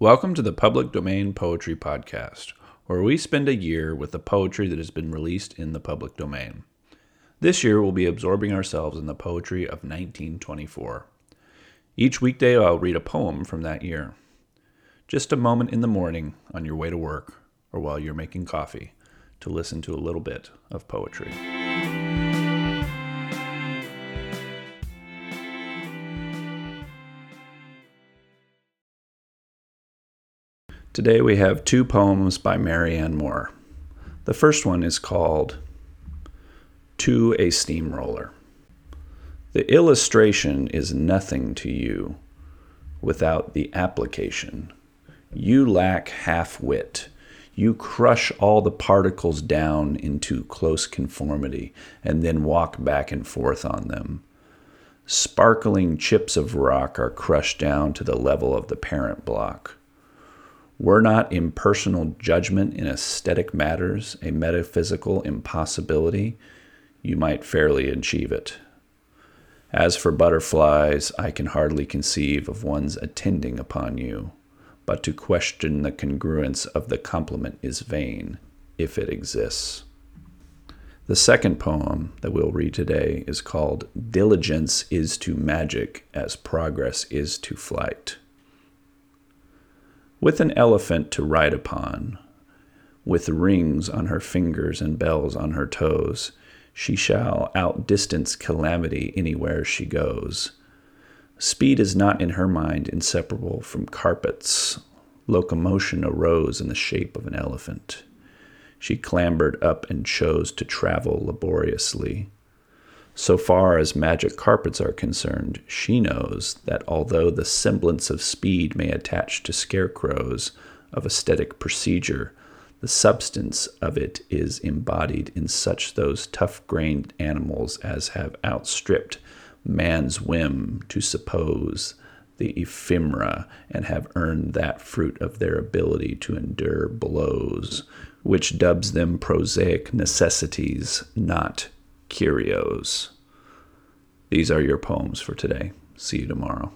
Welcome to the Public Domain Poetry Podcast, where we spend a year with the poetry that has been released in the public domain. This year, we'll be absorbing ourselves in the poetry of 1924. Each weekday, I'll read a poem from that year. Just a moment in the morning on your way to work or while you're making coffee to listen to a little bit of poetry. Today we have two poems by Marianne Moore. The first one is called To a Steamroller. The illustration is nothing to you without the application. You lack half wit. You crush all the particles down into close conformity and then walk back and forth on them. Sparkling chips of rock are crushed down to the level of the parent block. Were not impersonal judgment in aesthetic matters a metaphysical impossibility, you might fairly achieve it. As for butterflies, I can hardly conceive of one's attending upon you, but to question the congruence of the complement is vain, if it exists. The second poem that we'll read today is called Diligence is to Magic as Progress is to Flight. With an elephant to ride upon, with rings on her fingers and bells on her toes, she shall outdistance calamity anywhere she goes. Speed is not in her mind inseparable from carpets. Locomotion arose in the shape of an elephant. She clambered up and chose to travel laboriously. So far as magic carpets are concerned, she knows that although the semblance of speed may attach to scarecrows of aesthetic procedure, the substance of it is embodied in such those tough grained animals as have outstripped man's whim to suppose the ephemera and have earned that fruit of their ability to endure blows, which dubs them prosaic necessities, not curios. These are your poems for today. See you tomorrow.